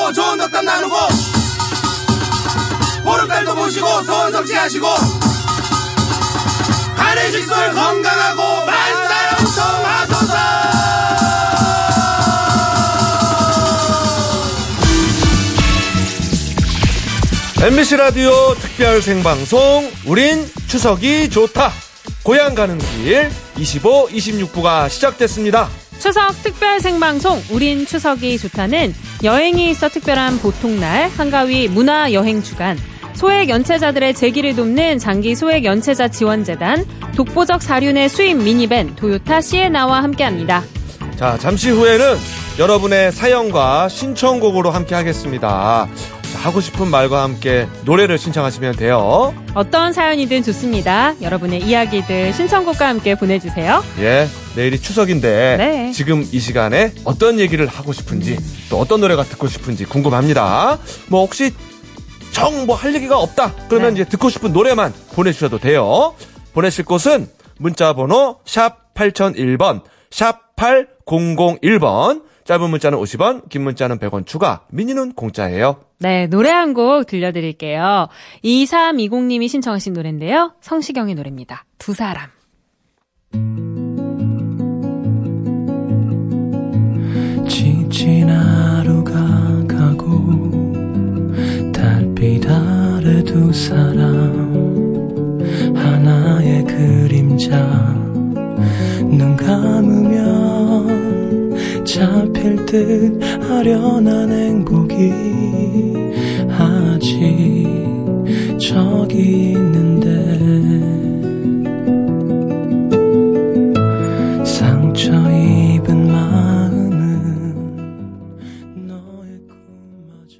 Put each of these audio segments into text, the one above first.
모시고 좋은 덕담 나누고 보름달도 모시고 소원 성취하시고 한해식술 건강하고 만사형통하소서 MBC 라디오 특별 생방송 우린 추석이 좋다. 고향 가는 길 25, 26부가 시작됐습니다. 추석 특별 생방송 우린 추석이 좋다는 여행이 있어 특별한 보통날 한가위 문화 여행 주간 소액 연체자들의 재기를 돕는 장기 소액 연체자 지원재단 독보적 사륜의 수입 미니밴 도요타 시에나와 함께합니다. 자, 잠시 후에는 여러분의 사연과 신청곡으로 함께 하겠습니다. 자, 하고 싶은 말과 함께 노래를 신청하시면 돼요. 어떤 사연이든 좋습니다. 여러분의 이야기들 신청곡과 함께 보내주세요. 예, 내일이 추석인데 네. 지금 이 시간에 어떤 얘기를 하고 싶은지 또 어떤 노래가 듣고 싶은지 궁금합니다. 뭐 혹시 정 뭐 할 얘기가 없다 그러면 네. 이제 듣고 싶은 노래만 보내주셔도 돼요. 보내실 곳은 문자번호 샵 8001번 샵 8001번 짧은 문자는 50원 긴 문자는 100원 추가 미니는 공짜예요. 네, 노래 한 곡 들려드릴게요. 2320님이 신청하신 노래인데요. 성시경의 노래입니다. 두 사람. 지친 하루가 가고 달빛 아래 두 사람 하나의 그림자 눈 감으면 잡힐 듯 아련한 행복이 아직 저기 있는데 상처 입은 마음은 너의 꿈마저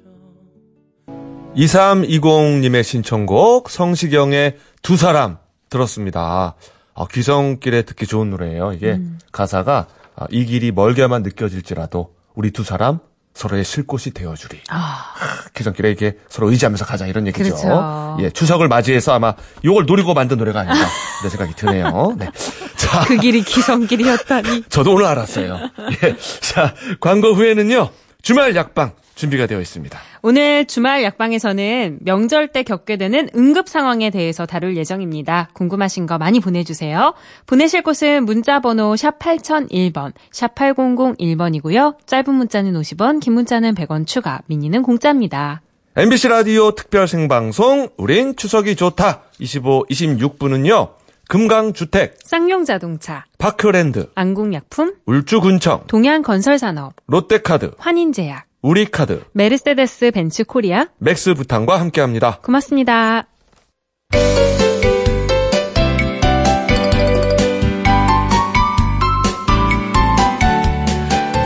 2320님의 신청곡 성시경의 두 사람 들었습니다. 아, 귀성길에 듣기 좋은 노래예요. 이게 가사가 아, 이 길이 멀게만 느껴질지라도 우리 두 사람 서로의 쉴 곳이 되어주리. 아, 귀성길에 이렇게 서로 의지하면서 가자 이런 얘기죠. 그렇죠. 예, 추석을 맞이해서 아마 요걸 노리고 만든 노래가 아닌가 이런 생각이 드네요. 네. 자, 그 길이 기성길이었다니. 저도 오늘 알았어요. 예. 자, 광고 후에는요. 주말 약방 준비가 되어 있습니다. 오늘 주말 약방에서는 명절 때 겪게 되는 응급 상황에 대해서 다룰 예정입니다. 궁금하신 거 많이 보내주세요. 보내실 곳은 문자번호 샵 8001번, 샵 8001번이고요. 짧은 문자는 50원, 긴 문자는 100원 추가, 미니는 공짜입니다. MBC 라디오 특별 생방송 우린 추석이 좋다 25, 26분은요. 금강주택, 쌍용자동차, 파크랜드, 안국약품, 울주군청, 동양건설산업, 롯데카드, 환인제약, 우리 카드, 메르세데스 벤츠 코리아, 맥스 부탄과 함께합니다. 고맙습니다.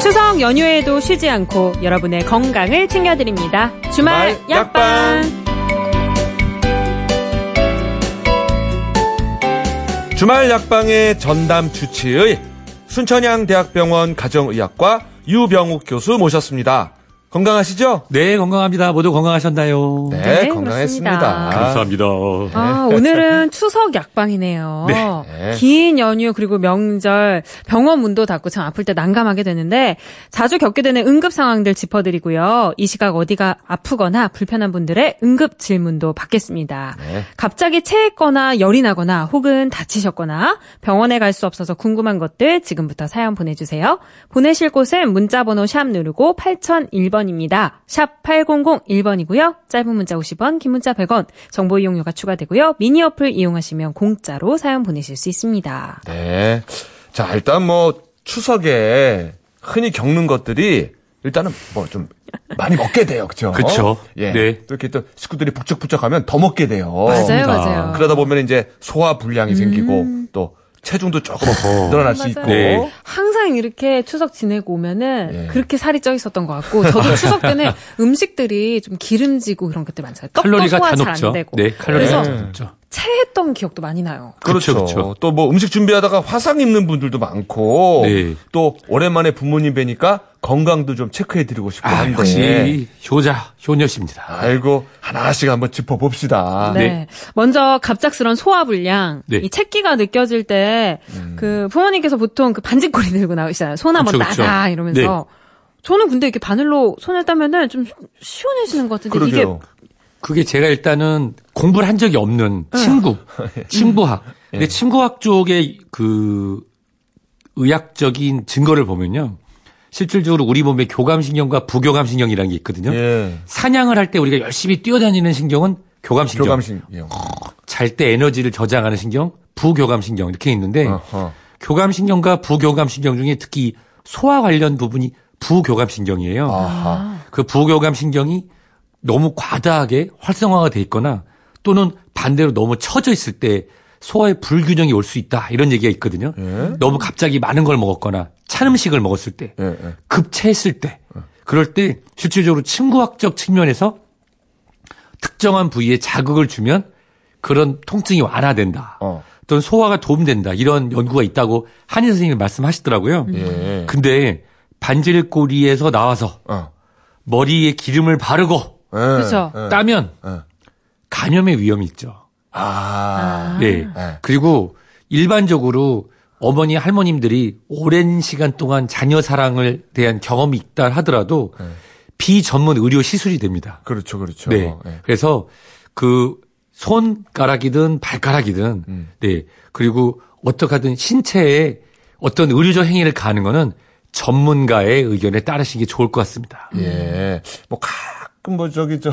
추석 연휴에도 쉬지 않고 여러분의 건강을 챙겨드립니다. 주말, 주말 약방. 주말 약방의 전담 주치의 순천향대학병원 가정의학과 유병욱 교수 모셨습니다. 건강하시죠? 네, 건강합니다. 모두 건강하셨나요? 네, 네, 건강했습니다. 그렇습니다. 감사합니다. 아, 오늘은 추석 약방이네요. 네. 긴 연휴 그리고 명절 병원 문도 닫고 참 아플 때 난감하게 되는데 자주 겪게 되는 응급 상황들 짚어드리고요. 이 시각 어디가 아프거나 불편한 분들의 응급 질문도 받겠습니다. 네. 갑자기 체했거나 열이 나거나 혹은 다치셨거나 병원에 갈 수 없어서 궁금한 것들 지금부터 사연 보내주세요. 보내실 곳은 문자번호 샵 누르고 8001번 입니다. 샵 8001번이고요. 짧은 문자 50원, 긴 문자 100원, 정보 이용료가 추가되고요. 미니 어플 이용하시면 공짜로 사연 보내실 수 있습니다. 네. 자, 일단 뭐 추석에 흔히 겪는 것들이 일단은 뭐 좀 많이 먹게 돼요. 그죠? 그쵸. 예. 네. 또 이렇게 또 식구들이 북적북적하면 더 먹게 돼요. 맞아요. 맞아요. 그러다 보면 이제 소화 불량이 생기고 또 체중도 조금 늘어날 수. 있고. 네. 항상 이렇게 추석 지내고 오면은 예. 그렇게 살이 쪄 있었던 것 같고 저도 추석 때는 음식들이 좀 기름지고 그런 것들 많잖아요. 떡도 칼로리가 다잘안 높죠. 되고. 네, 칼로리가 그래서 다 높죠. 체했던 기억도 많이 나요. 그렇죠. 그쵸. 또뭐 음식 준비하다가 화상 입는 분들도 많고 네. 또 오랜만에 부모님 뵈니까 건강도 좀 체크해 드리고 싶고 아, 한데. 역시 효자, 효녀십니다. 아이고 하나씩 한번 짚어 봅시다. 네. 먼저 갑작스런 소화 불량. 네. 이 채기가 느껴질 때그 부모님께서 보통 그 반지꼬리 들고 나오시잖아요. 손 한번 그쵸. 따자 이러면서 저는 근데 이렇게 바늘로 손을 따면은 좀 시원해지는 것 같은데 그러게요. 그게 제가 일단은 공부를 한 적이 없는 친구, 친구학. 근데 친구학 쪽의 그 의학적인 증거를 보면요. 실질적으로 우리 몸에 교감신경과 부교감신경이라는 게 있거든요. 예. 사냥을 할 때 우리가 열심히 뛰어다니는 신경은 교감신경. 교감신. 예. 잘때 에너지를 저장하는 신경, 부교감신경 이렇게 있는데 어허. 교감신경과 부교감신경 중에 특히 소화 관련 부분이 부교감신경이에요. 아하. 그 부교감신경이 너무 과다하게 활성화가 돼 있거나 또는 반대로 너무 처져 있을 때 소화에 불균형이 올 수 있다 이런 얘기가 있거든요. 예. 너무 갑자기 많은 걸 먹었거나 찬 음식을 먹었을 때 예, 예. 급체했을 때 그럴 때 실질적으로 친구학적 측면에서 특정한 부위에 자극을 주면 그런 통증이 완화된다. 어. 또는 소화가 도움된다. 이런 연구가 있다고 한의 선생님이 말씀하시더라고요. 예. 근데 반질꼬리에서 나와서 어. 머리에 기름을 바르고 예. 예. 따면 예. 감염의 위험이 있죠. 아. 네. 네. 그리고 일반적으로 어머니 할머님들이 오랜 시간 동안 자녀 사랑을 대한 경험이 있다 하더라도 네. 비전문 의료 시술이 됩니다. 그렇죠, 그렇죠. 네. 예. 그래서 그 손가락이든 발가락이든 음. 네. 그리고 어떻게 하든 신체에 어떤 의료적 행위를 가는 거는 전문가의 의견에 따르시는 게 좋을 것 같습니다. 예. 뭐 가 끔뭐 저기 저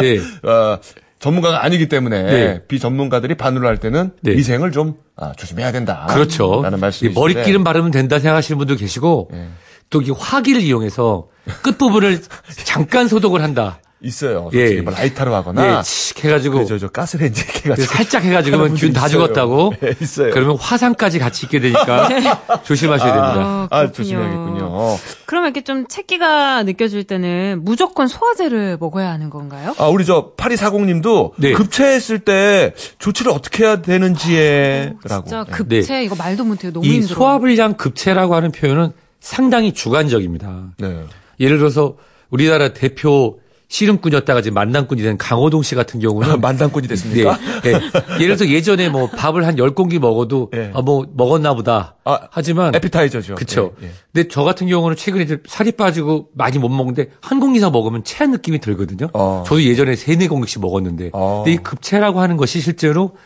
네. 어, 전문가가 아니기 때문에 네. 비전문가들이 바늘을 할 때는 네. 위생을 좀 아, 조심해야 된다. 그렇죠. 라는 이 말씀이신데. 머리기름 바르면 된다 생각하시는 분도 계시고 예. 또이 화기를 이용해서 끝부분을 잠깐 소독을 한다. 있어요. 예. 솔직히 뭐 라이터로 하거나 예, 칙 해가지고 저, 저 가스레인지 해가지고 살짝 해가지고 하는 균다 분들이 있어요. 죽었다고. 예, 있어요. 그러면 화상까지 같이 있게 되니까 조심하셔야 됩니다. 어, 아, 그렇군요. 조심해야겠군요. 그러면 이렇게 좀 채기가 느껴질 때는 무조건 소화제를 먹어야 하는 건가요? 아, 우리 저 8240님도 네. 급체했을 때 조치를 어떻게 해야 되는지에 라고. 진짜 예. 급체 이거 말도 못해요. 너무 이 힘들어. 소화불량 급체라고 하는 표현은 상당히 주관적입니다. 네. 예를 들어서 우리나라 대표 씨름꾼이었다가 지금 만남꾼이 된 강호동 씨 같은 경우는 만담꾼이 네, 됐습니까? 네. 예를 들어서 예전에 뭐 밥을 한 10공기 먹어도 예. 아, 뭐 먹었나 보다. 아, 하지만 에피타이저죠. 그쵸. 예, 예. 근데 저 같은 경우는 최근에 살이 빠지고 많이 못 먹는데 한 공기 이상 먹으면 체한 느낌이 들거든요. 어. 저도 예전에 세네 공기씩 먹었는데. 어. 근데 이 급체라고 하는 것이 실제로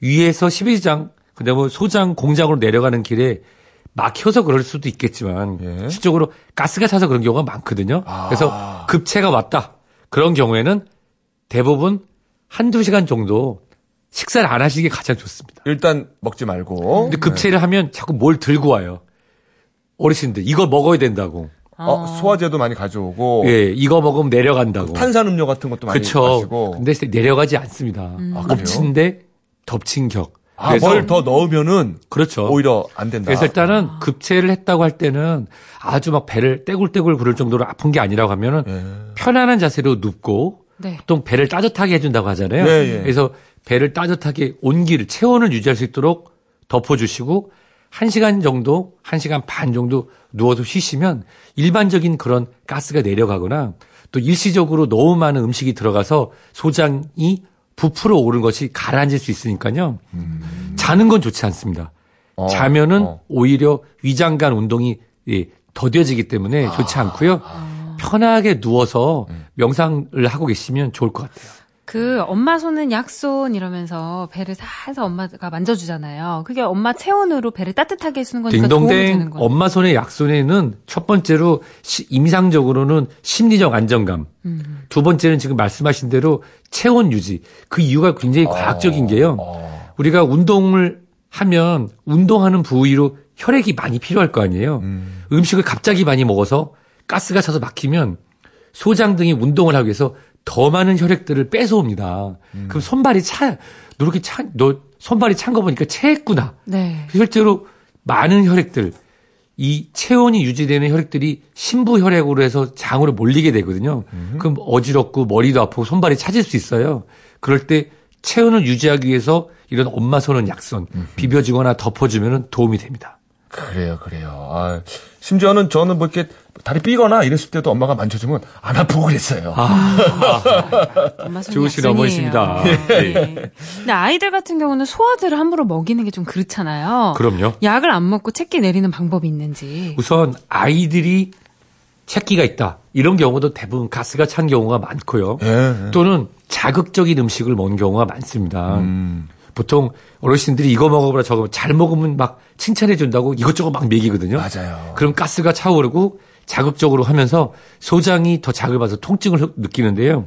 위에서 12장, 그다음에 뭐 소장 공장으로 내려가는 길에 막혀서 그럴 수도 있겠지만 예. 실적으로 가스가 차서 그런 경우가 많거든요. 아. 그래서 급체가 왔다. 그런 경우에는 대부분 한두 시간 정도 식사를 안 하시는 게 가장 좋습니다. 일단 먹지 말고. 근데 급체를 하면 자꾸 뭘 들고 와요. 어르신들 이거 먹어야 된다고. 어, 소화제도 많이 가져오고. 예, 이거 먹으면 내려간다고. 탄산음료 같은 것도 많이 그렇죠. 마시고. 근데 내려가지 않습니다. 아, 그래요? 엎친데 덮친 격. 아, 뭘 더 넣으면은 그렇죠. 오히려 안 된다. 그래서 일단은 급체를 했다고 할 때는 아주 막 배를 떼굴떼굴 구를 정도로 아픈 게 아니라고 하면은 예. 편안한 자세로 눕고 네. 보통 배를 따뜻하게 해준다고 하잖아요. 예, 예. 그래서 배를 따뜻하게 온기를 체온을 유지할 수 있도록 덮어주시고 1시간 정도, 1시간 반 정도 누워서 쉬시면 일반적인 그런 가스가 내려가거나 또 일시적으로 너무 많은 음식이 들어가서 소장이 부풀어 오른 것이 가라앉을 수 있으니까요. 자는 건 좋지 않습니다. 어, 자면은 어. 오히려 위장관 운동이 예, 더뎌지기 때문에 좋지 않고요. 편하게 누워서 명상을 하고 계시면 좋을 것 같아요. 그 엄마 손은 약손 이러면서 배를 살살 엄마가 만져주잖아요. 그게 엄마 체온으로 배를 따뜻하게 해주는 거니까 도움이 되는 거예요. 엄마 손의 약손에는 첫 번째로 시- 임상적으로는 심리적 안정감. 음. 두 번째는 지금 말씀하신 대로 체온 유지. 그 이유가 굉장히 과학적인 게요. 어. 우리가 운동을 하면 운동하는 부위로 혈액이 많이 필요할 거 아니에요. 음. 음식을 갑자기 많이 먹어서 가스가 차서 막히면 소장 등이 운동을 하기 위해서 더 많은 혈액들을 뺏어옵니다. 음. 그럼 손발이 차, 너 이렇게 차, 너 손발이 찬 거 보니까 체했구나. 네. 실제로 많은 혈액들, 이 체온이 유지되는 혈액들이 신부 혈액으로 해서 장으로 몰리게 되거든요. 그럼 어지럽고 머리도 아프고 손발이 차질 수 있어요. 그럴 때 체온을 유지하기 위해서 이런 엄마 손은 약손 비벼주거나 덮어주면 도움이 됩니다. 그래요, 그래요. 아, 심지어는 저는 뭐 이렇게 다리 삐거나 이랬을 때도 엄마가 만져주면 안 아프고 그랬어요. 엄마 손이 좋으신 약손이에요. 어머니십니다. 네. 근데 아이들 같은 경우는 소화제를 함부로 먹이는 게 좀 그렇잖아요. 그럼요. 약을 안 먹고 채끼 내리는 방법이 있는지. 우선 아이들이 채기가 있다. 이런 경우도 대부분 가스가 찬 경우가 많고요. 예. 또는 자극적인 음식을 먹는 경우가 많습니다. 음. 보통 어르신들이 이거 먹어보라 저거. 잘 먹으면 막 칭찬해 준다고 이것저것 막 먹이거든요. 맞아요. 그럼 가스가 차오르고 자극적으로 하면서 소장이 더 자극을 받아서 통증을 느끼는데요.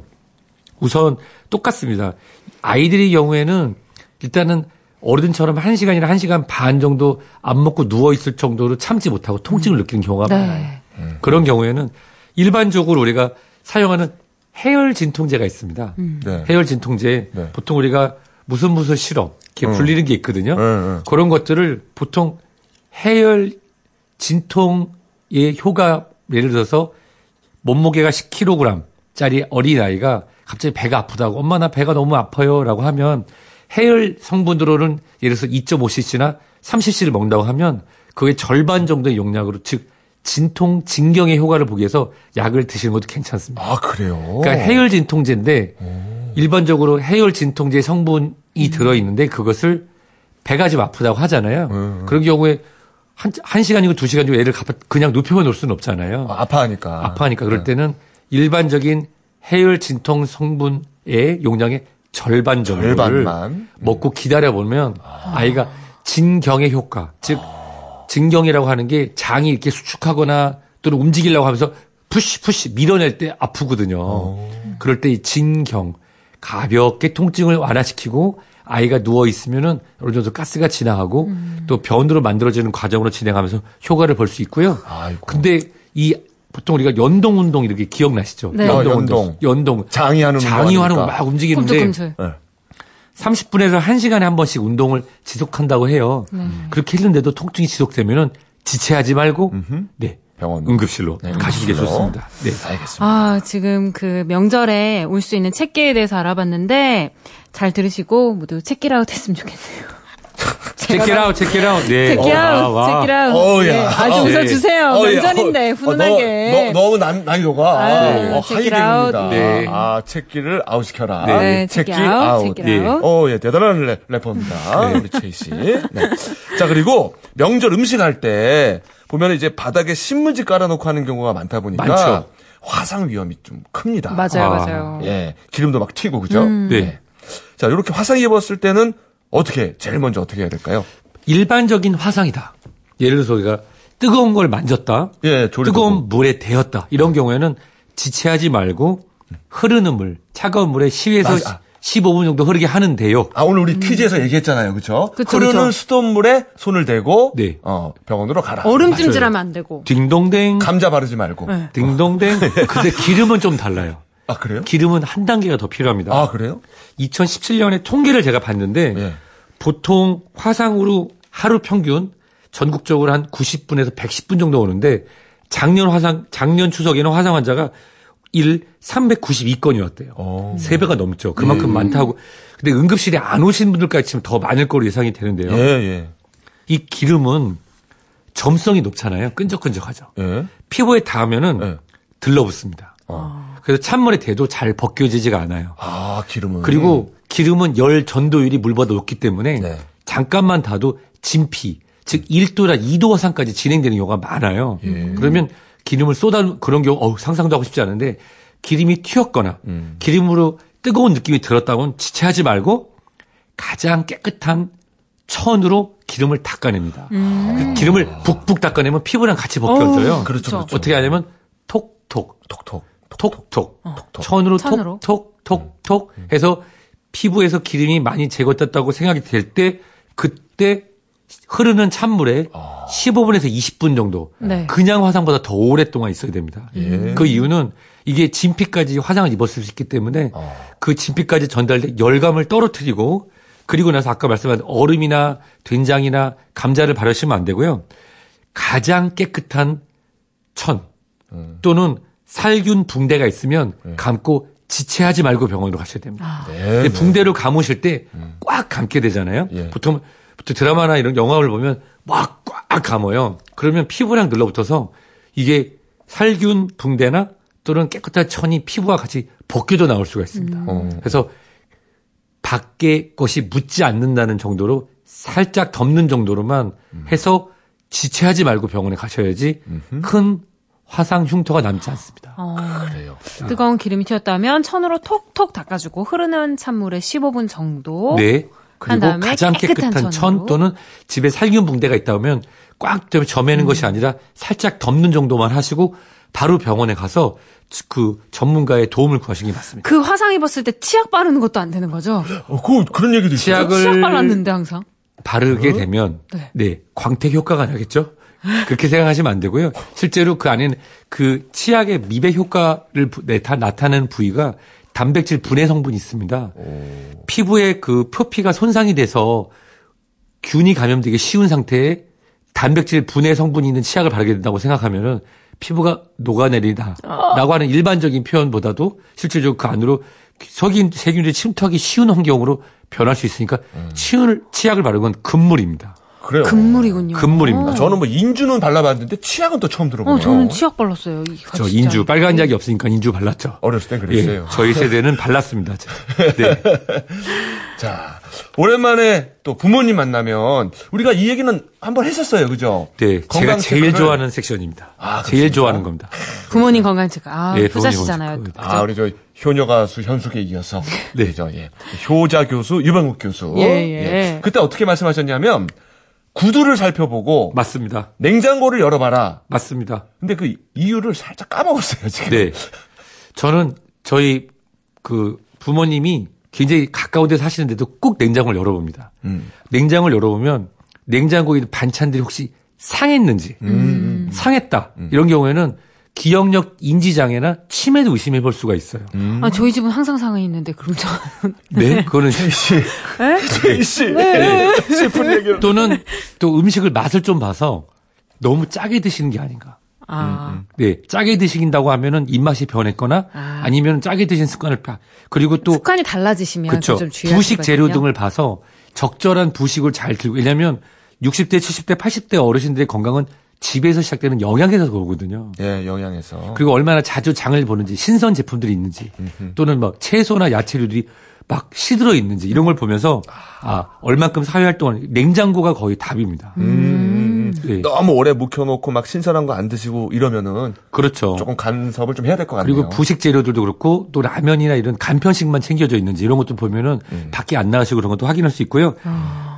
우선 똑같습니다. 아이들의 경우에는 일단은 어른처럼 1시간이나 1시간 반 정도 안 먹고 누워 있을 정도로 참지 못하고 통증을 느끼는 경우가 많아요. 네. 그런 경우에는 일반적으로 우리가 사용하는 해열 진통제가 있습니다. 네. 해열 진통제 네. 보통 우리가 무슨 무슨 시럽 이렇게 불리는 게 있거든요. 네, 네. 그런 것들을 보통 해열 진통의 효과 예를 들어서 몸무게가 10kg짜리 어린아이가 갑자기 배가 아프다고 엄마 나 배가 너무 아파요라고 하면 해열 성분으로는 예를 들어서 2.5cc나 3cc를 먹는다고 하면 그의 절반 정도의 용량으로 즉 진통 진경의 효과를 보기 위해서 약을 드시는 것도 괜찮습니다. 아, 그래요? 그러니까 해열 진통제인데 일반적으로 해열 진통제 성분이 들어 있는데 그것을 배가 좀 아프다고 하잖아요. 그런 경우에 한, 한 시간이고 두 시간이고 애를 가- 그냥 눕혀만 놓을 수는 없잖아요. 아, 아파하니까. 아파하니까 그럴 네. 때는 일반적인 해열 진통 성분의 용량의 절반 정도를 절반만. 먹고 기다려 보면 아이가 진경의 효과, 즉 진경이라고 하는 게 장이 이렇게 수축하거나 또는 움직이려고 하면서 푸시 푸시 밀어낼 때 아프거든요. 그럴 때 이 진경 가볍게 통증을 완화시키고 아이가 누워 있으면은 어느 정도 가스가 지나가고 또 변으로 만들어지는 과정으로 진행하면서 효과를 볼 수 있고요. 아이고. 근데 이 보통 우리가 연동 운동 이렇게 기억나시죠? 네. 연동 어, 운동. 연동. 연동. 장이 하는 장이 하는 운동하니까. 거막 움직이는데 꿈틀꿈틀. 네. 30분에서 1시간에 한 번씩 운동을 지속한다고 해요. 그렇게 했는데도 통증이 지속되면은 지체하지 말고 네. 병원. 응급실로 네, 가시는 게. 좋습니다. 네. 알겠습니다. 아, 지금 그 명절에 올 수 있는 책계에 대해서 알아봤는데 잘 들으시고 모두 책기라웃 했으면 좋겠네요. 체크라웃, 체크라웃. 네. 책기라웃, 책기라웃. 어우, 네, 야. 아주 어, 웃어주세요. 어, 예. 명절인데 어, 훈훈하게. 너, 너, 너무 난, 난이도가 어, it 하이됩니다. out. 네. 아, 책기를 아웃시켜라. 네, it out, 아웃. out. 어, 예, 대단한 래, 래퍼입니다. 우리 최희 씨. 네. 자, 그리고 명절 음식 할 때 보면 이제 바닥에 신문지 깔아놓고 하는 경우가 많다 보니까 많죠. 화상 위험이 좀 큽니다. 맞아요, 아, 맞아요. 예, 기름도 막 튀고 그죠? 네. 자, 이렇게 화상 입었을 때는 어떻게 제일 먼저 어떻게 해야 될까요? 일반적인 화상이다. 예를 들어서 우리가 뜨거운 걸 만졌다. 예, 뜨거운 물에 데웠다. 이런 경우에는 지체하지 말고 흐르는 물, 차가운 물에 10에서 맞아. 15분 정도 흐르게 하는데요. 아, 오늘 우리 퀴즈에서 얘기했잖아요. 그쵸? 그쵸, 흐르는 그쵸. 수돗물에 손을 대고, 네. 어, 병원으로 가라. 얼음 찜질하면 안 되고. 딩동댕, 감자 바르지 말고. 네. 딩동댕. 근데 기름은 좀 달라요. 아, 그래요? 기름은 한 단계가 더 필요합니다. 아, 그래요? 2017년에 통계를 제가 봤는데 예. 보통 화상으로 하루 평균 전국적으로 한 90분에서 110분 정도 오는데 작년 화상 작년 추석에는 화상 환자가 일 392건이었대요. 어. 세 배가 넘죠. 그만큼 많다고. 근데 응급실에 안 오신 분들까지 치면 더 많을 거로 예상이 되는데요. 예, 예. 이 기름은 점성이 높잖아요. 끈적끈적하죠. 예. 피부에 닿으면은 예. 들러붙습니다. 그래서 찬물에 대도 잘 벗겨지지가 않아요. 아, 기름은. 그리고 기름은 열 전도율이 물보다 높기 때문에 네. 잠깐만 닿아도 진피, 즉 1도나 2도 화상까지 진행되는 경우가 많아요. 예. 그러면 기름을 쏟아 그런 경우 어우, 상상도 하고 싶지 않은데 기름이 튀었거나 음. 기름으로 뜨거운 느낌이 들었다고는 지체하지 말고 가장 깨끗한 천으로 기름을 닦아냅니다. 그 기름을 북북 닦아내면 피부랑 같이 벗겨져요. 어우, 그렇죠. 그렇죠. 어떻게 하냐면 톡톡 톡톡. 톡톡 천으로 천으로. 톡톡 톡톡 해서 피부에서 기름이 많이 제거됐다고 생각이 될 때 그때 흐르는 찬물에 15분에서 20분 정도 네. 그냥 화상보다 더 오랫동안 있어야 됩니다. 예. 그 이유는 이게 진피까지 화상을 입었을 수 있기 때문에 어. 그 진피까지 전달된 열감을 떨어뜨리고 그리고 나서 아까 말씀한 얼음이나 된장이나 감자를 바르시면 안 되고요. 가장 깨끗한 천 음. 또는 살균 붕대가 있으면 감고 지체하지 말고 병원으로 가셔야 됩니다. 네. 근데 붕대를 감으실 때 꽉 감게 되잖아요. 예. 보통 보통 드라마나 이런 영화를 보면 막 꽉 감아요. 그러면 피부랑 늘러붙어서 이게 살균 붕대나 또는 깨끗한 천이 피부와 같이 벗겨져 나올 수가 있습니다. 어. 그래서 밖에 것이 묻지 않는다는 정도로 살짝 덮는 정도로만 해서 지체하지 말고 병원에 가셔야지 큰 화상 흉터가 남지 않습니다. 어, 그래요. 뜨거운 기름이 튀었다면 천으로 톡톡 닦아주고 흐르는 찬물에 15분 정도. 네. 한 그리고 가장 깨끗한 깨끗한. 천 또는 집에 살균 붕대가 있다 보면 꽉좀 점매는 것이 아니라 살짝 덮는 정도만 하시고 바로 병원에 가서 그 전문가의 도움을 구하시는 게 맞습니다. 그 화상 입었을 때 치약 바르는 것도 안 되는 거죠? 어, 그, 그런 얘기도 있어요. 치약을 치약 발랐는데 항상. 바르게 되면 네. 네. 광택 효과가 나겠죠. 그렇게 생각하시면 안 되고요. 실제로 그 안에는 그 치약의 미백 효과를 나타내는 부위가 단백질 분해 성분이 있습니다. 피부에 그 표피가 손상이 돼서 균이 감염되기 쉬운 상태에 단백질 분해 성분이 있는 치약을 바르게 된다고 생각하면은 피부가 녹아내리다라고 하는 일반적인 표현보다도 실질적으로 그 안으로 석인 세균들이 침투하기 쉬운 환경으로 변할 수 있으니까 치을 치약을 바르는 건 금물입니다. 그래요. 금물이군요. 금물입니다. 아, 저는 뭐 인주는 발라봤는데 치약은 또 처음 들어보네요. 어, 저는 치약 발랐어요. 이 저. 인주 빨간 약이 없으니까 인주 발랐죠. 어렸을 땐 예, 그랬어요. 저희 세대는 발랐습니다. 네. 자, 오랜만에 또 부모님 만나면 우리가 이 얘기는 한번 했었어요. 그죠? 네, 제가 건강 제일. 좋아하는 섹션입니다. 아, 제일 그렇습니까? 좋아하는 겁니다. 부모님 건강 체크. 아, 예, 효자시잖아요. 부모님 건강 아, 우리 저 효녀 가수 현숙에 이어서 네. 그죠? 예. 효자 교수 유병욱 교수. 예, 예. 그때 어떻게 말씀하셨냐면 구두를 살펴보고 맞습니다. 냉장고를 열어봐라. 맞습니다. 근데 그 이유를 살짝 까먹었어요 지금. 네. 저는 저희 그 부모님이 굉장히 가까운 데 사시는데도 꼭 냉장고를 열어봅니다. 음. 냉장고를 열어보면 냉장고에 있는 반찬들이 혹시 상했는지, 음. 상했다. 이런 경우에는 기억력 인지 장애나 치매도 의심해 볼 수가 있어요. 음. 아, 저희 집은 항상 상해 있는데, 그럼 저. 네. 그거는 제이 씨. 슬픈 얘기를. 또는 또 음식을 맛을 좀 봐서 너무 짜게 드시는 게 아닌가. 아, 네, 짜게 드신다고 하면은 입맛이 변했거나 아. 아. 니면 짜게 드신 습관을 파. 그리고 또 습관이 달라지시면 그렇죠. 좀 부식 재료. 등을 봐서 적절한 부식을 잘 들고 왜냐하면 60대, 70대, 80대 어르신들의 건강은 집에서 시작되는 영양에서 오거든요. 예, 영양에서. 그리고 얼마나 자주 장을 보는지 신선 제품들이 있는지 또는 뭐 채소나 야채류들이 막 시들어 있는지 이런 걸 보면서 아 얼만큼 사회 활동을 냉장고가 거의 답입니다. 음. 네. 너무 오래 묵혀놓고 막 신선한 거 안 드시고 이러면은 그렇죠. 조금 간섭을 좀 해야 될 것 같네요. 그리고 부식 재료들도 그렇고 또 라면이나 이런 간편식만 챙겨져 있는지 이런 것도 보면은 음. 밖에 안 나가시고 그런 것도 확인할 수 있고요.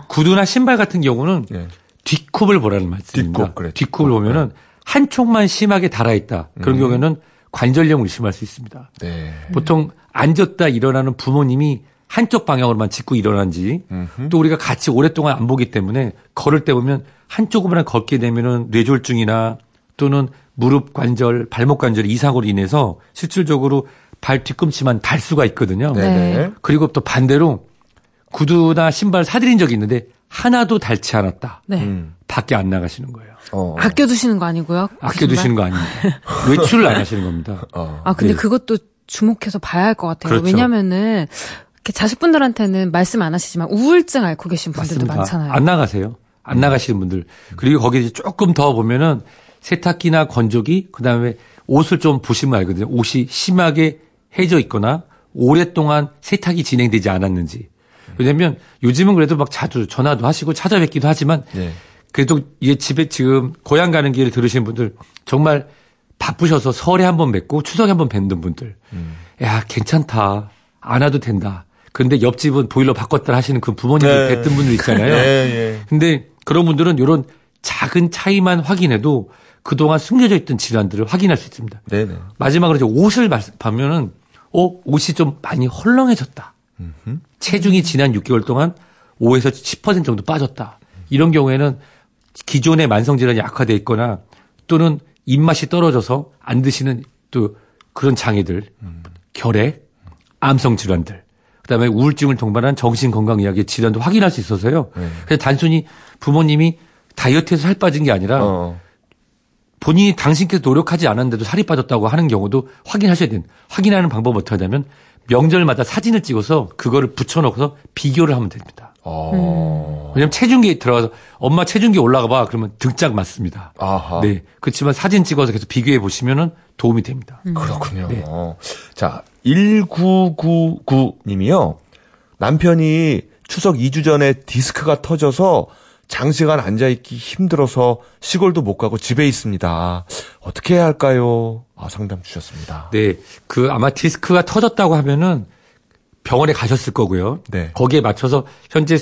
구두나 신발 같은 경우는 예. 뒷굽을 보라는 말씀입니다. 뒷굽, 그래, 뒷굽을 뒷굽. 보면은 한쪽만 심하게 달아 있다. 그런 경우에는 관절염을 의심할 수 있습니다. 네. 보통 앉았다 일어나는 부모님이 한쪽 방향으로만 짚고 일어난지 또 우리가 같이 오랫동안 안 보기 때문에 걸을 때 보면 한쪽으로만 걷게 되면은 뇌졸중이나 또는 무릎 관절, 발목 관절 이상으로 인해서 실질적으로 발 뒤꿈치만 달 수가 있거든요. 네. 네. 그리고 또 반대로 구두나 신발 사드린 적이 있는데 하나도 닳지 않았다. 네. 음. 밖에 안 나가시는 거예요. 어. 아껴두시는 거 아니고요? 그 아껴두시는 거 아닙니다. 외출을 안 하시는 겁니다. 어. 아, 근데 네. 그것도 주목해서 봐야 할 것 같아요. 그렇죠. 왜냐면은, 이렇게 자식분들한테는 말씀 안 하시지만 우울증 앓고 계신 분들도 많잖아요. 안 나가세요. 안 나가시는 분들. 그리고 거기에 이제 조금 더 보면은 세탁기나 건조기, 그 다음에 옷을 좀 보시면 알거든요. 옷이 심하게 해져 있거나 오랫동안 세탁이 진행되지 않았는지. 왜냐면 요즘은 그래도 막 자주 전화도 하시고 찾아뵙기도 하지만 네. 그래도 이게 집에 지금 고향 가는 길을 들으시는 분들 정말 바쁘셔서 설에 한 번 뵙고 추석에 한 번 뵙는 분들. 야, 괜찮다. 안 와도 된다. 근데 옆집은 보일러 바꿨다 하시는 그 부모님들 네. 뵙던 분들 있잖아요. 예, 예. 근데 그런 분들은 이런 작은 차이만 확인해도 그동안 숨겨져 있던 질환들을 확인할 수 있습니다. 네네. 마지막으로 이제 옷을 말- 보면은 어 옷이 좀 많이 헐렁해졌다. 체중이 지난 6개월 동안 5에서 10% 정도 빠졌다. 이런 경우에는 기존의 만성 질환이 악화돼 있거나 또는 입맛이 떨어져서 안 드시는 또 그런 장애들, 결핵, 암성 질환들, 그다음에 우울증을 동반한 정신 건강 이야기의 질환도 확인할 수 있어서요. 그래서 단순히 부모님이 다이어트해서 살 빠진 게 아니라 어. 본인이 당신께서 노력하지 않았는데도 살이 빠졌다고 하는 경우도 확인하셔야 되는 확인하는 방법은 어떻게 하냐면 명절마다 사진을 찍어서 그거를 붙여놓고서 비교를 하면 됩니다. 어. 왜냐면 체중계에 들어가서 엄마 체중계 올라가 봐 그러면 등짝 맞습니다. 아하. 네. 그렇지만 사진 찍어서 계속 비교해 보시면은 도움이 됩니다. 그렇군요. 네. 자, 1999 님이요. 남편이 추석 2주 전에 디스크가 터져서 장시간 앉아 있기 힘들어서 시골도 못 가고 집에 있습니다. 어떻게 해야 할까요? 아, 상담 주셨습니다. 네, 그 아마 디스크가 터졌다고 하면은 병원에 가셨을 거고요. 네. 거기에 맞춰서 현재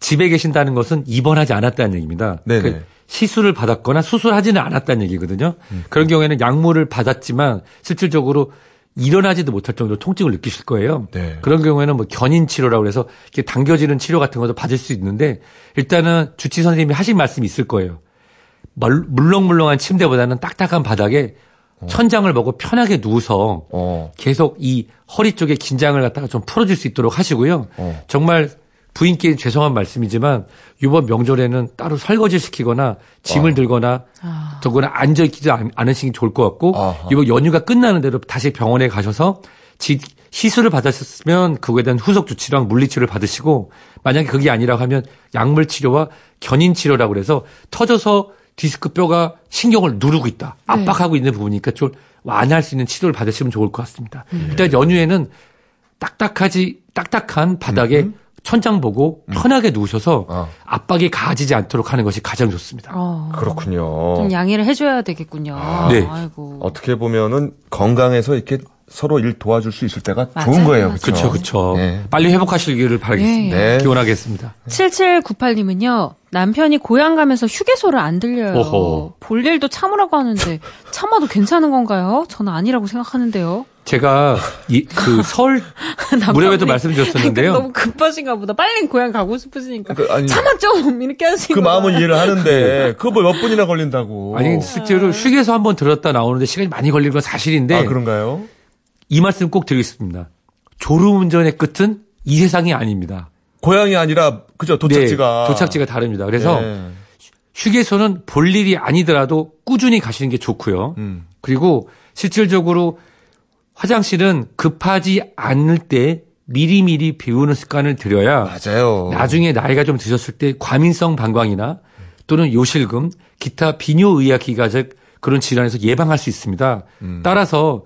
집에 계신다는 것은 입원하지 않았다는 얘기입니다. 네네. 그 시술을 받았거나 수술하지는 않았다는 얘기거든요. 그런 경우에는 약물을 받았지만 실질적으로 일어나지도 못할 정도로 통증을 느끼실 거예요. 네. 그런 경우에는 뭐 견인 치료라고 해서 이렇게 당겨지는 치료 같은 것도 받을 수 있는데 일단은 주치 선생님이 하신 말씀이 있을 거예요. 물- 물렁물렁한 침대보다는 딱딱한 바닥에 천장을 보고 편하게 누워서 어. 계속 이 허리 쪽에 긴장을 갖다가 좀 풀어줄 수 있도록 하시고요. 어. 정말 부인께 죄송한 말씀이지만 이번 명절에는 따로 설거지 시키거나 짐을 들거나 더구나 앉아 있지 않- 않으시기 좋을 것 같고 아하. 이번 연휴가 끝나는 대로 다시 병원에 가셔서 지- 시술을 받으셨으면 그거에 대한 후속 조치랑 물리치료를 받으시고 만약에 그게 아니라고 하면 약물 치료와 견인 치료라고 그래서 터져서 디스크 뼈가 신경을 누르고 있다. 압박하고 있는 부분이니까 좀 완화할 수 있는 치료를 받으시면 좋을 것 같습니다. 일단 연휴에는 딱딱하지 딱딱한 바닥에 천장 보고 편하게 누우셔서 어. 압박이 가해지지 않도록 하는 것이 가장 좋습니다. 어, 그렇군요. 좀 양해를 해줘야 되겠군요. 네. 아이고. 어떻게 보면은 건강해서 이렇게 서로 일 도와줄 수 있을 때가 좋은 맞아요. 거예요. 그렇죠, 그렇죠. 네. 빨리 회복하시기를 바라겠습니다. 네. 기원하겠습니다. 7798님은요, 남편이 고향 가면서 휴게소를 안 들려요. 오호. 볼 일도 참으라고 하는데, 참아도 괜찮은 건가요? 저는 아니라고 생각하는데요. 제가 이, 그 서울 무렵에도 말씀드렸었는데요. 너무 급하신가 보다. 빨리 고향 가고 싶으시니까. 그, 아니, 참아 좀! 이렇게 하시는 그 마음은. 이해를 하는데 그거 뭐몇 분이나 걸린다고. 아니 실제로 휴게소 한번 들었다 나오는데 시간이 많이 걸리는 건 사실인데 아, 그런가요? 이 말씀 꼭 드리겠습니다. 졸음운전의 끝은 이 세상이 아닙니다. 고향이 아니라 그죠 도착지가 네, 도착지가 다릅니다. 그래서 네. 휴게소는 볼 일이 아니더라도 꾸준히 가시는 게 좋고요. 음. 그리고 실질적으로 화장실은 급하지 않을 때 미리미리 비우는 습관을 들여야 맞아요. 나중에 나이가 좀 드셨을 때 과민성 방광이나 또는 요실금, 기타 비뇨의학 기가적 그런 질환에서 예방할 수 있습니다. 따라서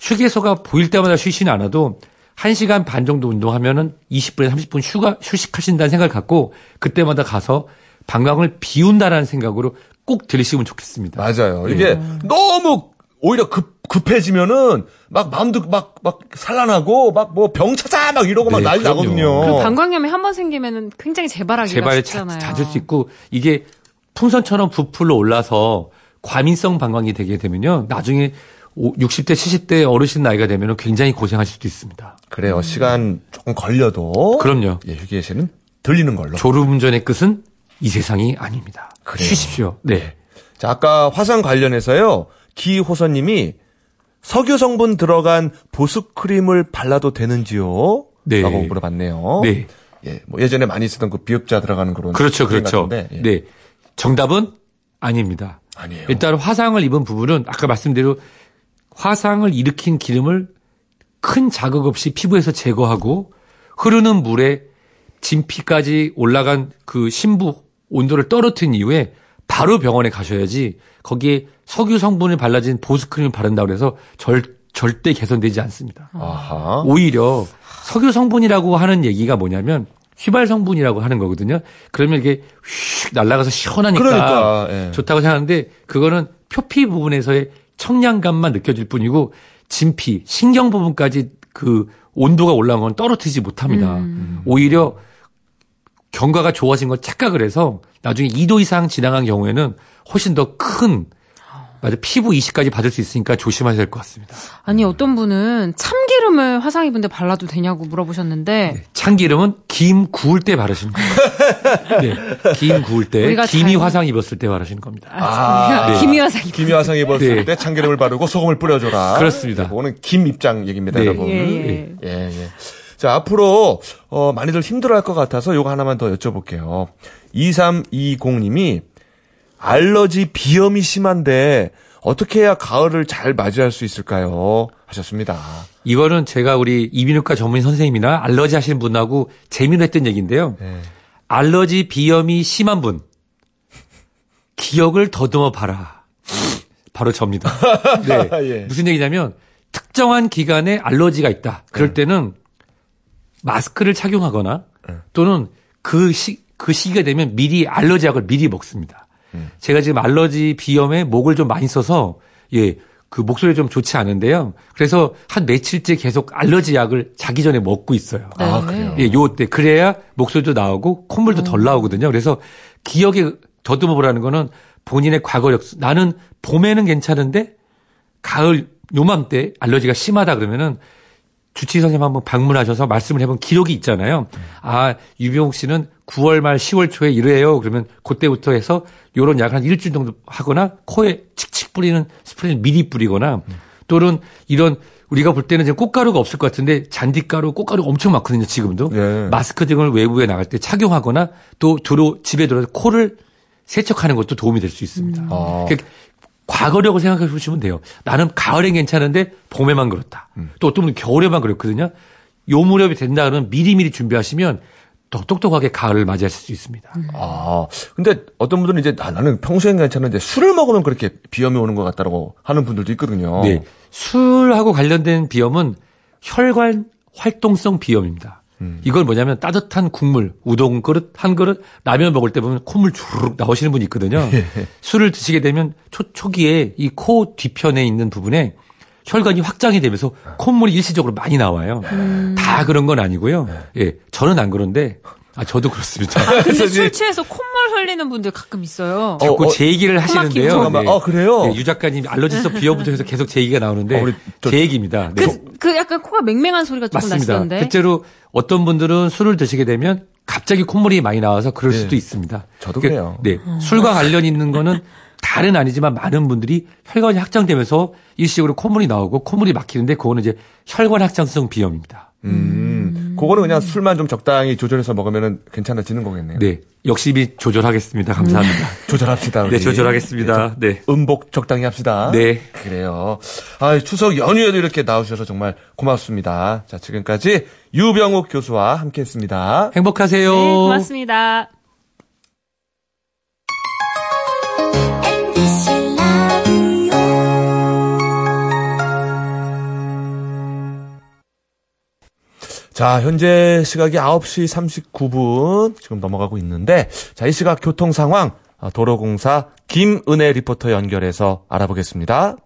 휴게소가 보일 때마다 쉬시는 않아도 1시간 반 정도 운동하면은 20분에서 30분 휴가, 휴식하신다는 생각을 갖고 그때마다 가서 방광을 비운다라는 생각으로 꼭 들으시면 좋겠습니다. 맞아요. 이게 너무 오히려 급 급해지면은 막 마음도 막 막 산란하고 막 뭐 병 찾아 막 이러고 막 네, 난리 그럼요. 나거든요. 방광염이 한 번 생기면은 굉장히 재발하기가 제발 쉽잖아요. 잦을 수 있고 이게 풍선처럼 부풀러 올라서 과민성 방광이 되게 되면요. 나중에 오- 60대, 70대 어르신 나이가 되면 굉장히 고생하실 수도 있습니다. 그래요. 시간 조금 걸려도 그럼요. 예, 휴게실은 들리는 걸로. 졸음운전의 끝은 이 세상이 아닙니다. 그래요. 쉬십시오. 네. 자, 아까 화상 관련해서요. 기호선님이 석유 성분 들어간 보습 크림을 발라도 되는지요? 네. 라고 물어봤네요. 네. 예, 뭐 예전에 많이 쓰던 그 비흡자 들어가는 그런 그렇죠. 그렇죠. 같은데, 예. 네. 정답은 아닙니다. 아니에요. 일단 화상을 입은 부분은 아까 말씀대로 화상을 일으킨 기름을 큰 자극 없이 피부에서 제거하고 흐르는 물에 진피까지 올라간 그 심부 온도를 떨어뜨린 이후에 바로 병원에 가셔야지 거기에 석유 성분을 발라진 보습크림을 바른다고 해서 절, 절대 개선되지 않습니다. 아하. 오히려 석유 성분이라고 하는 얘기가 뭐냐면 휘발 성분이라고 하는 거거든요. 그러면 이게 휙 날아가서 시원하니까 그러니까, 예. 좋다고 생각하는데 그거는 표피 부분에서의 청량감만 느껴질 뿐이고 진피, 신경 부분까지 그 온도가 올라온 건 떨어뜨리지 못합니다. 오히려 경과가 좋아진 걸 착각을 해서 나중에 2도 이상 지나간 경우에는 훨씬 더 큰 맞아 피부 이식까지 받을 수 있으니까 조심하셔야 될 것 같습니다. 아니 어떤 분은 참기름을 화상 입은 데 발라도 되냐고 물어보셨는데 참기름은 김 구울 때 바르시는 겁니다. 네, 김 구울 때, 우리가 김이 잘- 화상 입었을 때 바르시는 겁니다. 아, 네. 김이 화상 김이 화상 입었을 네. 때 참기름을 바르고 소금을 뿌려줘라. 그렇습니다. 그거는 김 입장 얘기입니다, 네. 여러분. 예, 예. 예, 예. 자, 앞으로, 어, 많이들 힘들어 할 것 같아서 요거 하나만 더 여쭤볼게요. 2320님이 알러지 비염이 심한데 어떻게 해야 가을을 잘 맞이할 수 있을까요? 하셨습니다. 이거는 제가 우리 이비인후과 전문 선생님이나 알러지 하시는 분하고 재미로 했던 얘기인데요. 네. 알러지 비염이 심한 분 기억을 더듬어 봐라. 바로 접니다. 네. 예. 무슨 얘기냐면 특정한 기간에 알러지가 있다. 네. 그럴 때는 마스크를 착용하거나 또는 그 시, 그 시기가 되면 미리 알러지 약을 미리 먹습니다. 제가 지금 알러지 비염에 목을 좀 많이 써서 예. 그 목소리 좀 좋지 않은데요. 그래서 한 며칠째 계속 알러지 약을 자기 전에 먹고 있어요. 아, 네. 그래요? 예, 요때 그래야 목소리도 나오고 콧물도 덜 나오거든요. 그래서 기억에 더듬어 보라는 거는 본인의 과거력. 나는 봄에는 괜찮은데 가을 요맘때 알러지가 심하다 그러면은 주치의 선생님 한번 방문하셔서 말씀을 해본 기록이 있잖아요. 아, 유병욱 씨는 9월 말 10월 초에 이래요. 그러면 그때부터 해서 요런 약을 한 일주일 정도 하거나 코에 칙칙 뿌리는 스프레이를 미리 뿌리거나 또는 이런 우리가 볼 때는 지금 꽃가루가 없을 것 같은데 잔디가루, 꽃가루 엄청 많거든요. 지금도. 예. 마스크 등을 외부에 나갈 때 착용하거나 또 들어 집에 들어서 코를 세척하는 것도 도움이 될 수 있습니다. 아. 그러니까 과거력을 생각해 보시면 돼요. 나는 가을엔 괜찮은데 봄에만 그렇다. 또 어떤 분은 겨울에만 그렇거든요. 요 무렵이 된다 그러면 미리미리 준비하시면 더 똑똑하게 가을을 맞이하실 수 있습니다. 아, 근데 어떤 분들은 이제 아, 나는 평소엔 괜찮은데 술을 먹으면 그렇게 비염이 오는 것 같다고 하는 분들도 있거든요. 네. 술하고 관련된 비염은 혈관 활동성 비염입니다. 이걸 뭐냐면 따뜻한 국물, 우동 그릇, 한 그릇, 라면 먹을 때 보면 콧물 주르륵 나오시는 분이 있거든요. 술을 드시게 되면 초, 초기에 이 코 뒤편에 있는 부분에 혈관이 확장이 되면서 콧물이 일시적으로 많이 나와요. 다 그런 건 아니고요. 예. 저는 안 그런데, 아, 저도 그렇습니다. 근데 그래서 술 취해서 콧물 흘리는 분들 가끔 있어요. 어, 자꾸 어, 제 얘기를 하시는데요. 네. 아, 그래요? 네, 유 작가님 알러지성 비염부터 해서 계속 제 얘기가 나오는데 어, 저- 제 얘기입니다. 네. 그, 그 약간 코가 맹맹한 소리가 조금 맞습니다. 나시던데. 실제로 어떤 분들은 술을 드시게 되면 갑자기 콧물이 많이 나와서 그럴 네. 수도 있습니다. 저도 그- 그래요. 네. 술과 관련 있는 거는 다른 아니지만 많은 분들이 혈관이 확장되면서 일시적으로 콧물이 나오고 콧물이 막히는데 그거는 이제 혈관 확장성 비염입니다. 음, 그거는 그냥 술만 좀 적당히 조절해서 먹으면은 괜찮아지는 거겠네요. 네. 열심히 조절하겠습니다. 감사합니다. 조절합시다. 우리. 네, 조절하겠습니다. 네. 음복 적당히 합시다. 네. 그래요. 아, 추석 연휴에도 이렇게 나오셔서 정말 고맙습니다. 자, 지금까지 유병욱 교수와 함께 했습니다. 행복하세요. 네, 고맙습니다. 자, 현재 시각이 9시 39분 지금 넘어가고 있는데, 자, 이 시각 교통 상황, 아, 도로공사 김은혜 리포터 연결해서 알아보겠습니다.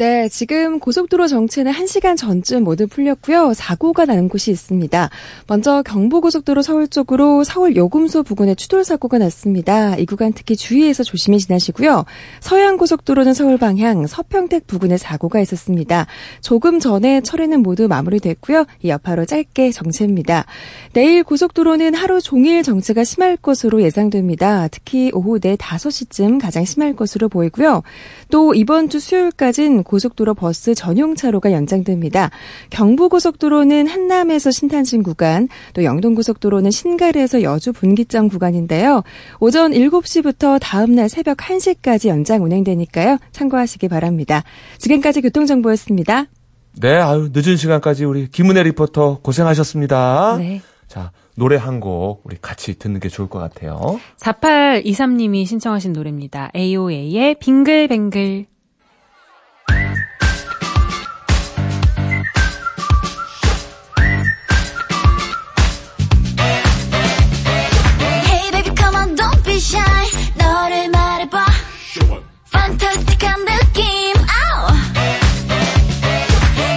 네, 지금 고속도로 정체는 1시간 전쯤 모두 풀렸고요. 사고가 나는 곳이 있습니다. 먼저 경부고속도로 서울 쪽으로 서울 요금소 부근에 추돌 사고가 났습니다. 이 구간 특히 주의해서 조심히 지나시고요. 서양고속도로는 서울 방향 서평택 부근에 사고가 있었습니다. 조금 전에 처리는 모두 마무리됐고요. 이 여파로 짧게 정체입니다. 내일 고속도로는 하루 종일 정체가 심할 것으로 예상됩니다. 특히 오후 4, 5시쯤 가장 심할 것으로 보이고요. 또 이번 주 수요일까지는 고속도로 버스 전용 차로가 연장됩니다. 경부고속도로는 한남에서 신탄진 구간, 또 영동고속도로는 신갈에서 여주 분기점 구간인데요. 오전 7시부터 다음 날 새벽 1시까지 연장 운행되니까요. 참고하시기 바랍니다. 지금까지 교통정보였습니다. 네, 아유, 늦은 시간까지 우리 김은혜 리포터 고생하셨습니다. 네. 자, 노래 한 곡 우리 같이 듣는 게 좋을 것 같아요. 4823님이 신청하신 노래입니다. AOA의 빙글뱅글. 판타스틱한 느낌. 아우.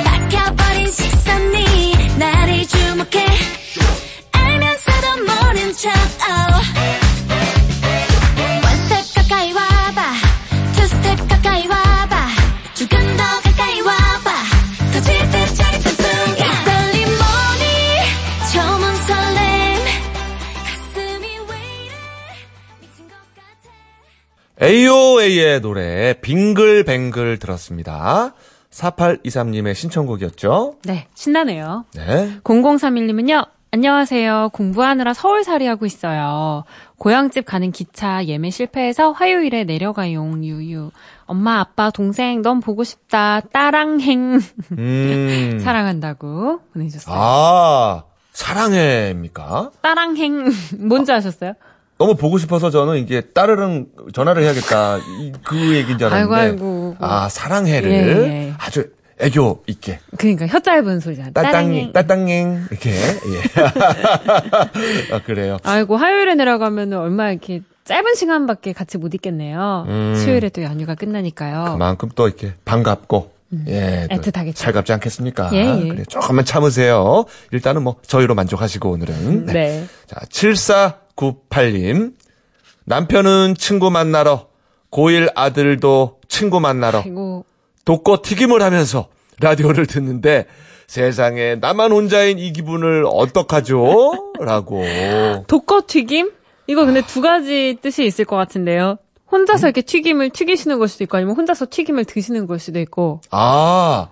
박혀버린 시선이 나를 주목해. 알면서도 모른 척 oh. AOA의 노래 빙글뱅글 들었습니다. 4823님의 신청곡이었죠. 네, 신나네요. 네. 0031님은요, 안녕하세요. 공부하느라 서울살이 하고 있어요. 고향집 가는 기차 예매 실패해서 화요일에 내려가용, 유유. 엄마, 아빠, 동생, 넌 보고 싶다. 따랑행. 음. 사랑한다고 보내주셨어요. 아, 사랑해입니까? 따랑행. 뭔지 아 셨어요? 너무 보고 싶어서 저는 이게 딸이랑 전화를 해야겠다. 이- 그 얘기인 줄 알았는데. 아이고, 아이고. 아, 사랑해를 예, 예. 아주 애교 있게. 그러니까 혀 짧은 소리잖아. 따땅잉, 따땅잉. 이렇게. 예. 아, 그래요. 아이고 화요일에 내려가면 얼마 이렇게 짧은 시간밖에 같이 못 있겠네요. 음. 수요일에 또 연휴가 끝나니까요. 그만큼 또 이렇게 반갑고, 예. 또 음. 애틋하겠죠. 살갑지 않겠습니까? 예, 예. 그래, 조금만 참으세요. 일단은 뭐, 저희로 만족하시고, 오늘은. 네. 자, 7498님. 남편은 친구 만나러, 고1 아들도 친구 만나러, 그리고 독거 튀김을 하면서 라디오를 듣는데, 세상에 나만 혼자인 이 기분을 어떡하죠? 라고. 독거 튀김? 이거 근데 두 가지 뜻이 있을 것 같은데요. 혼자서 이렇게 튀김을 튀기시는 걸 수도 있고 아니면 혼자서 튀김을 드시는 걸 수도 있고. 아,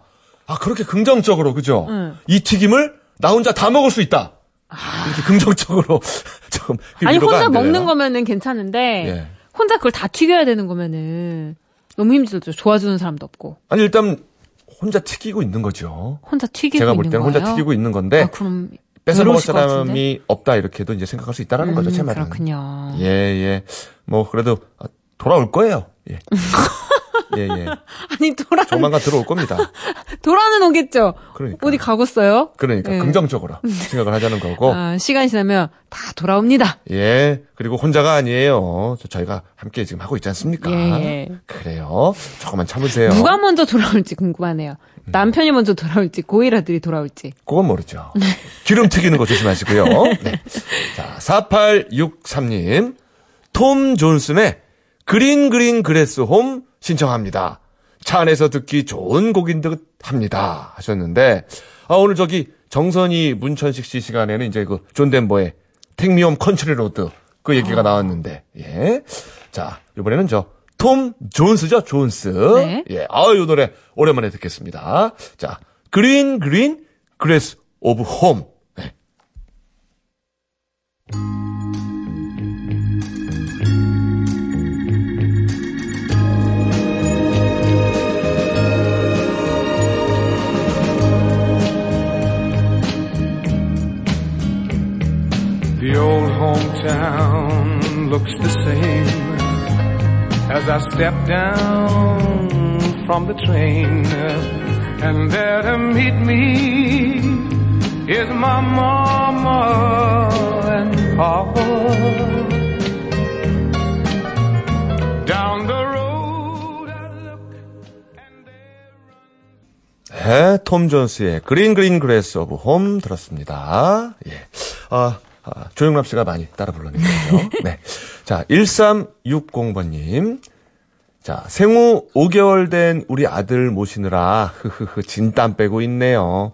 아, 그렇게 긍정적으로, 그죠? 응. 이 튀김을 나 혼자 다 먹을 수 있다. 이렇게 긍정적으로 좀. 그 아니 혼자. 먹는 거면은 괜찮은데 예. 혼자 그걸 다 튀겨야 되는 거면은 너무 힘들죠. 도와주는 사람도 없고. 아니, 일단 혼자 튀기고 있는 거죠. 혼자 튀기고 제가 볼 때는 거예요. 혼자 튀기고 있는 건데, 아, 그럼 뺏어 먹을? 사람이 없다, 이렇게도 이제 생각할 수 있다라는 거죠, 제 음, 말은. 그렇군요. 예, 예. 뭐, 그래도, 아, 돌아올 거예요. 예. 예, 예. 아니 돌아 조만간 들어올 겁니다. 돌아는 오겠죠. 그러니까. 어디 가겠어요? 그러니까, 예. 긍정적으로 생각을 하자는 거고. 아, 시간 지나면 다 돌아옵니다. 예. 그리고 혼자가 아니에요. 저- 저희가 함께 지금 하고 있지 않습니까? 예, 예. 그래요. 조금만 참으세요. 누가 먼저 돌아올지 궁금하네요. 남편이 먼저 돌아올지 고일 아들이 돌아올지. 그건 모르죠. 기름 튀기는 거 조심하시고요. 네. 자, 4863님. 톰 존슨의 Green Green Grass Home 신청합니다. 차 안에서 듣기 좋은 곡인 듯 합니다. 하셨는데, 아, 오늘 저기 정선희 문천식 씨 시간에는 이제 그 존덴버의 Take Me Home Country Road 그 얘기가 나왔는데, 예. 자, 이번에는 저 톰 존스죠, 존스. 네. 예. 아, 이 노래 오랜만에 듣겠습니다. 자, 그린 그린 그레스 오브 홈. 네. The old hometown looks the same as I step down from the train. And there to meet me is my mama and papa. Down the road I look and there 네, 톰 존스의 그린 그린 그레스 오브 홈 들었습니다. 예. 아, 아, 조영남 씨가 많이 따라 불렀네요. 네. 자, 1360번님. 자, 생후 5개월 된 우리 아들 모시느라, 흐흐흐, 진땀 빼고 있네요.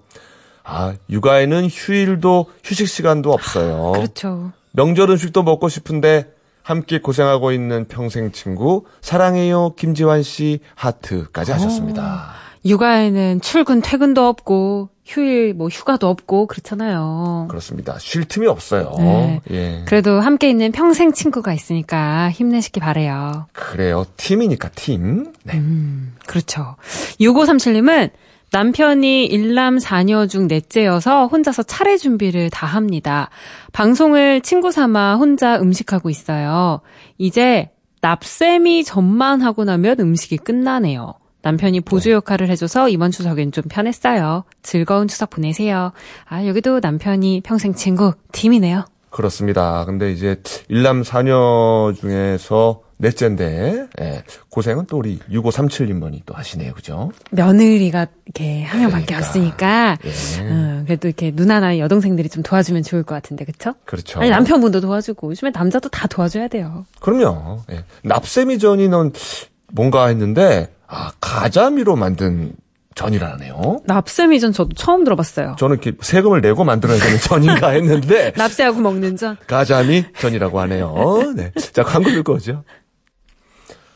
아, 육아에는 휴일도, 휴식 시간도 없어요. 그렇죠. 명절 음식도 먹고 싶은데, 함께 고생하고 있는 평생 친구, 사랑해요, 김지환 씨, 하트까지 하셨습니다. 육아에는 출근 퇴근도 없고 휴일 뭐 휴가도 없고 그렇잖아요. 그렇습니다. 쉴 틈이 없어요. 네. 예. 그래도 함께 있는 평생 친구가 있으니까 힘내시기 바래요. 그래요. 팀이니까 팀. 네. 그렇죠. 6537님은 남편이 일남 4녀 중 넷째여서 혼자서 차례 준비를 다 합니다. 방송을 친구 삼아 혼자 음식하고 있어요. 이제 납세미 전만 하고 나면 음식이 끝나네요. 남편이 보조 역할을 해줘서 이번 추석엔 좀 편했어요. 즐거운 추석 보내세요. 아, 여기도 남편이 평생 친구 팀이네요. 그렇습니다. 근데 이제 일남 사녀 중에서 넷째인데 예, 고생은 또 우리 6537님번이 또 하시네요. 그죠? 며느리가 이렇게 한 명밖에 그러니까. 없으니까, 예. 음, 그래도 이렇게 누나나 여동생들이 좀 도와주면 좋을 것 같은데, 그쵸? 그렇죠. 아니 남편분도 도와주고 요즘에 남자도 다 도와줘야 돼요. 그럼요. 예. 납세미전이는 뭔가 했는데 아, 가자미로 만든 전이라네요. 납세미 전 저도 처음 들어봤어요. 저는 이렇게 세금을 내고 만들어야 되는 전인가 했는데 납세하고 먹는 전. 가자미 전이라고 하네요. 네. 자, 광고 듣고 오죠.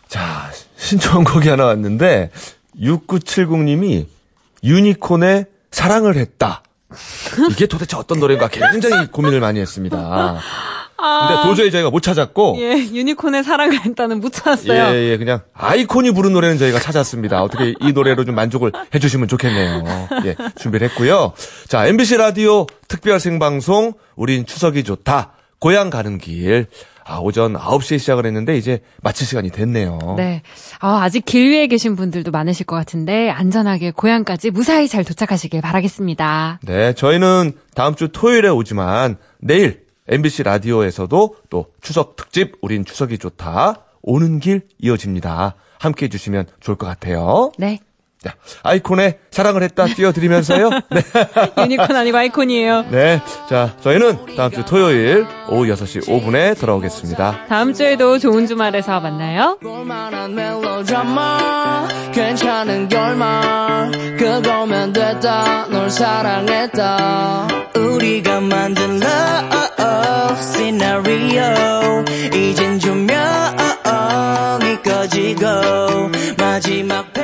자, 신청곡이 하나 왔는데, 6970님이 유니콘의 사랑을 했다. 이게 도대체 어떤 노래인가 굉장히 고민을 많이 했습니다. 근데 도저히 저희가 못 찾았고, 예, 유니콘의 사랑을 했다는 못 찾았어요. 예, 예, 그냥 아이콘이 부른 노래는 저희가 찾았습니다. 어떻게 이 노래로 좀 만족을 해주시면 좋겠네요. 예, 준비를 했고요. 자, MBC 라디오 특별 생방송, 우린 추석이 좋다. 고향 가는 길. 아, 오전 9시에 시작을 했는데 이제 마칠 시간이 됐네요. 네. 아, 아직 길 위에 계신 분들도 많으실 것 같은데 안전하게 고향까지 무사히 잘 도착하시길 바라겠습니다. 네, 저희는 다음 주 토요일에 오지만 내일 MBC 라디오에서도 또 추석 특집 우린 추석이 좋다 오는 길 이어집니다. 함께 해주시면 좋을 것 같아요. 네. 자, 아이콘의 사랑을 했다 띄워드리면서요. 네. 유니콘 아니고 아이콘이에요. 네. 자, 저희는 다음 주 토요일 오후 6시 5분에 돌아오겠습니다. 다음 주에도 좋은 주말에서 만나요. 볼만한 멜로드라마 괜찮은 결말 그거면 됐다 널 사랑했다 우리가 만든 love scenario 이젠 조명이 꺼지고 마지막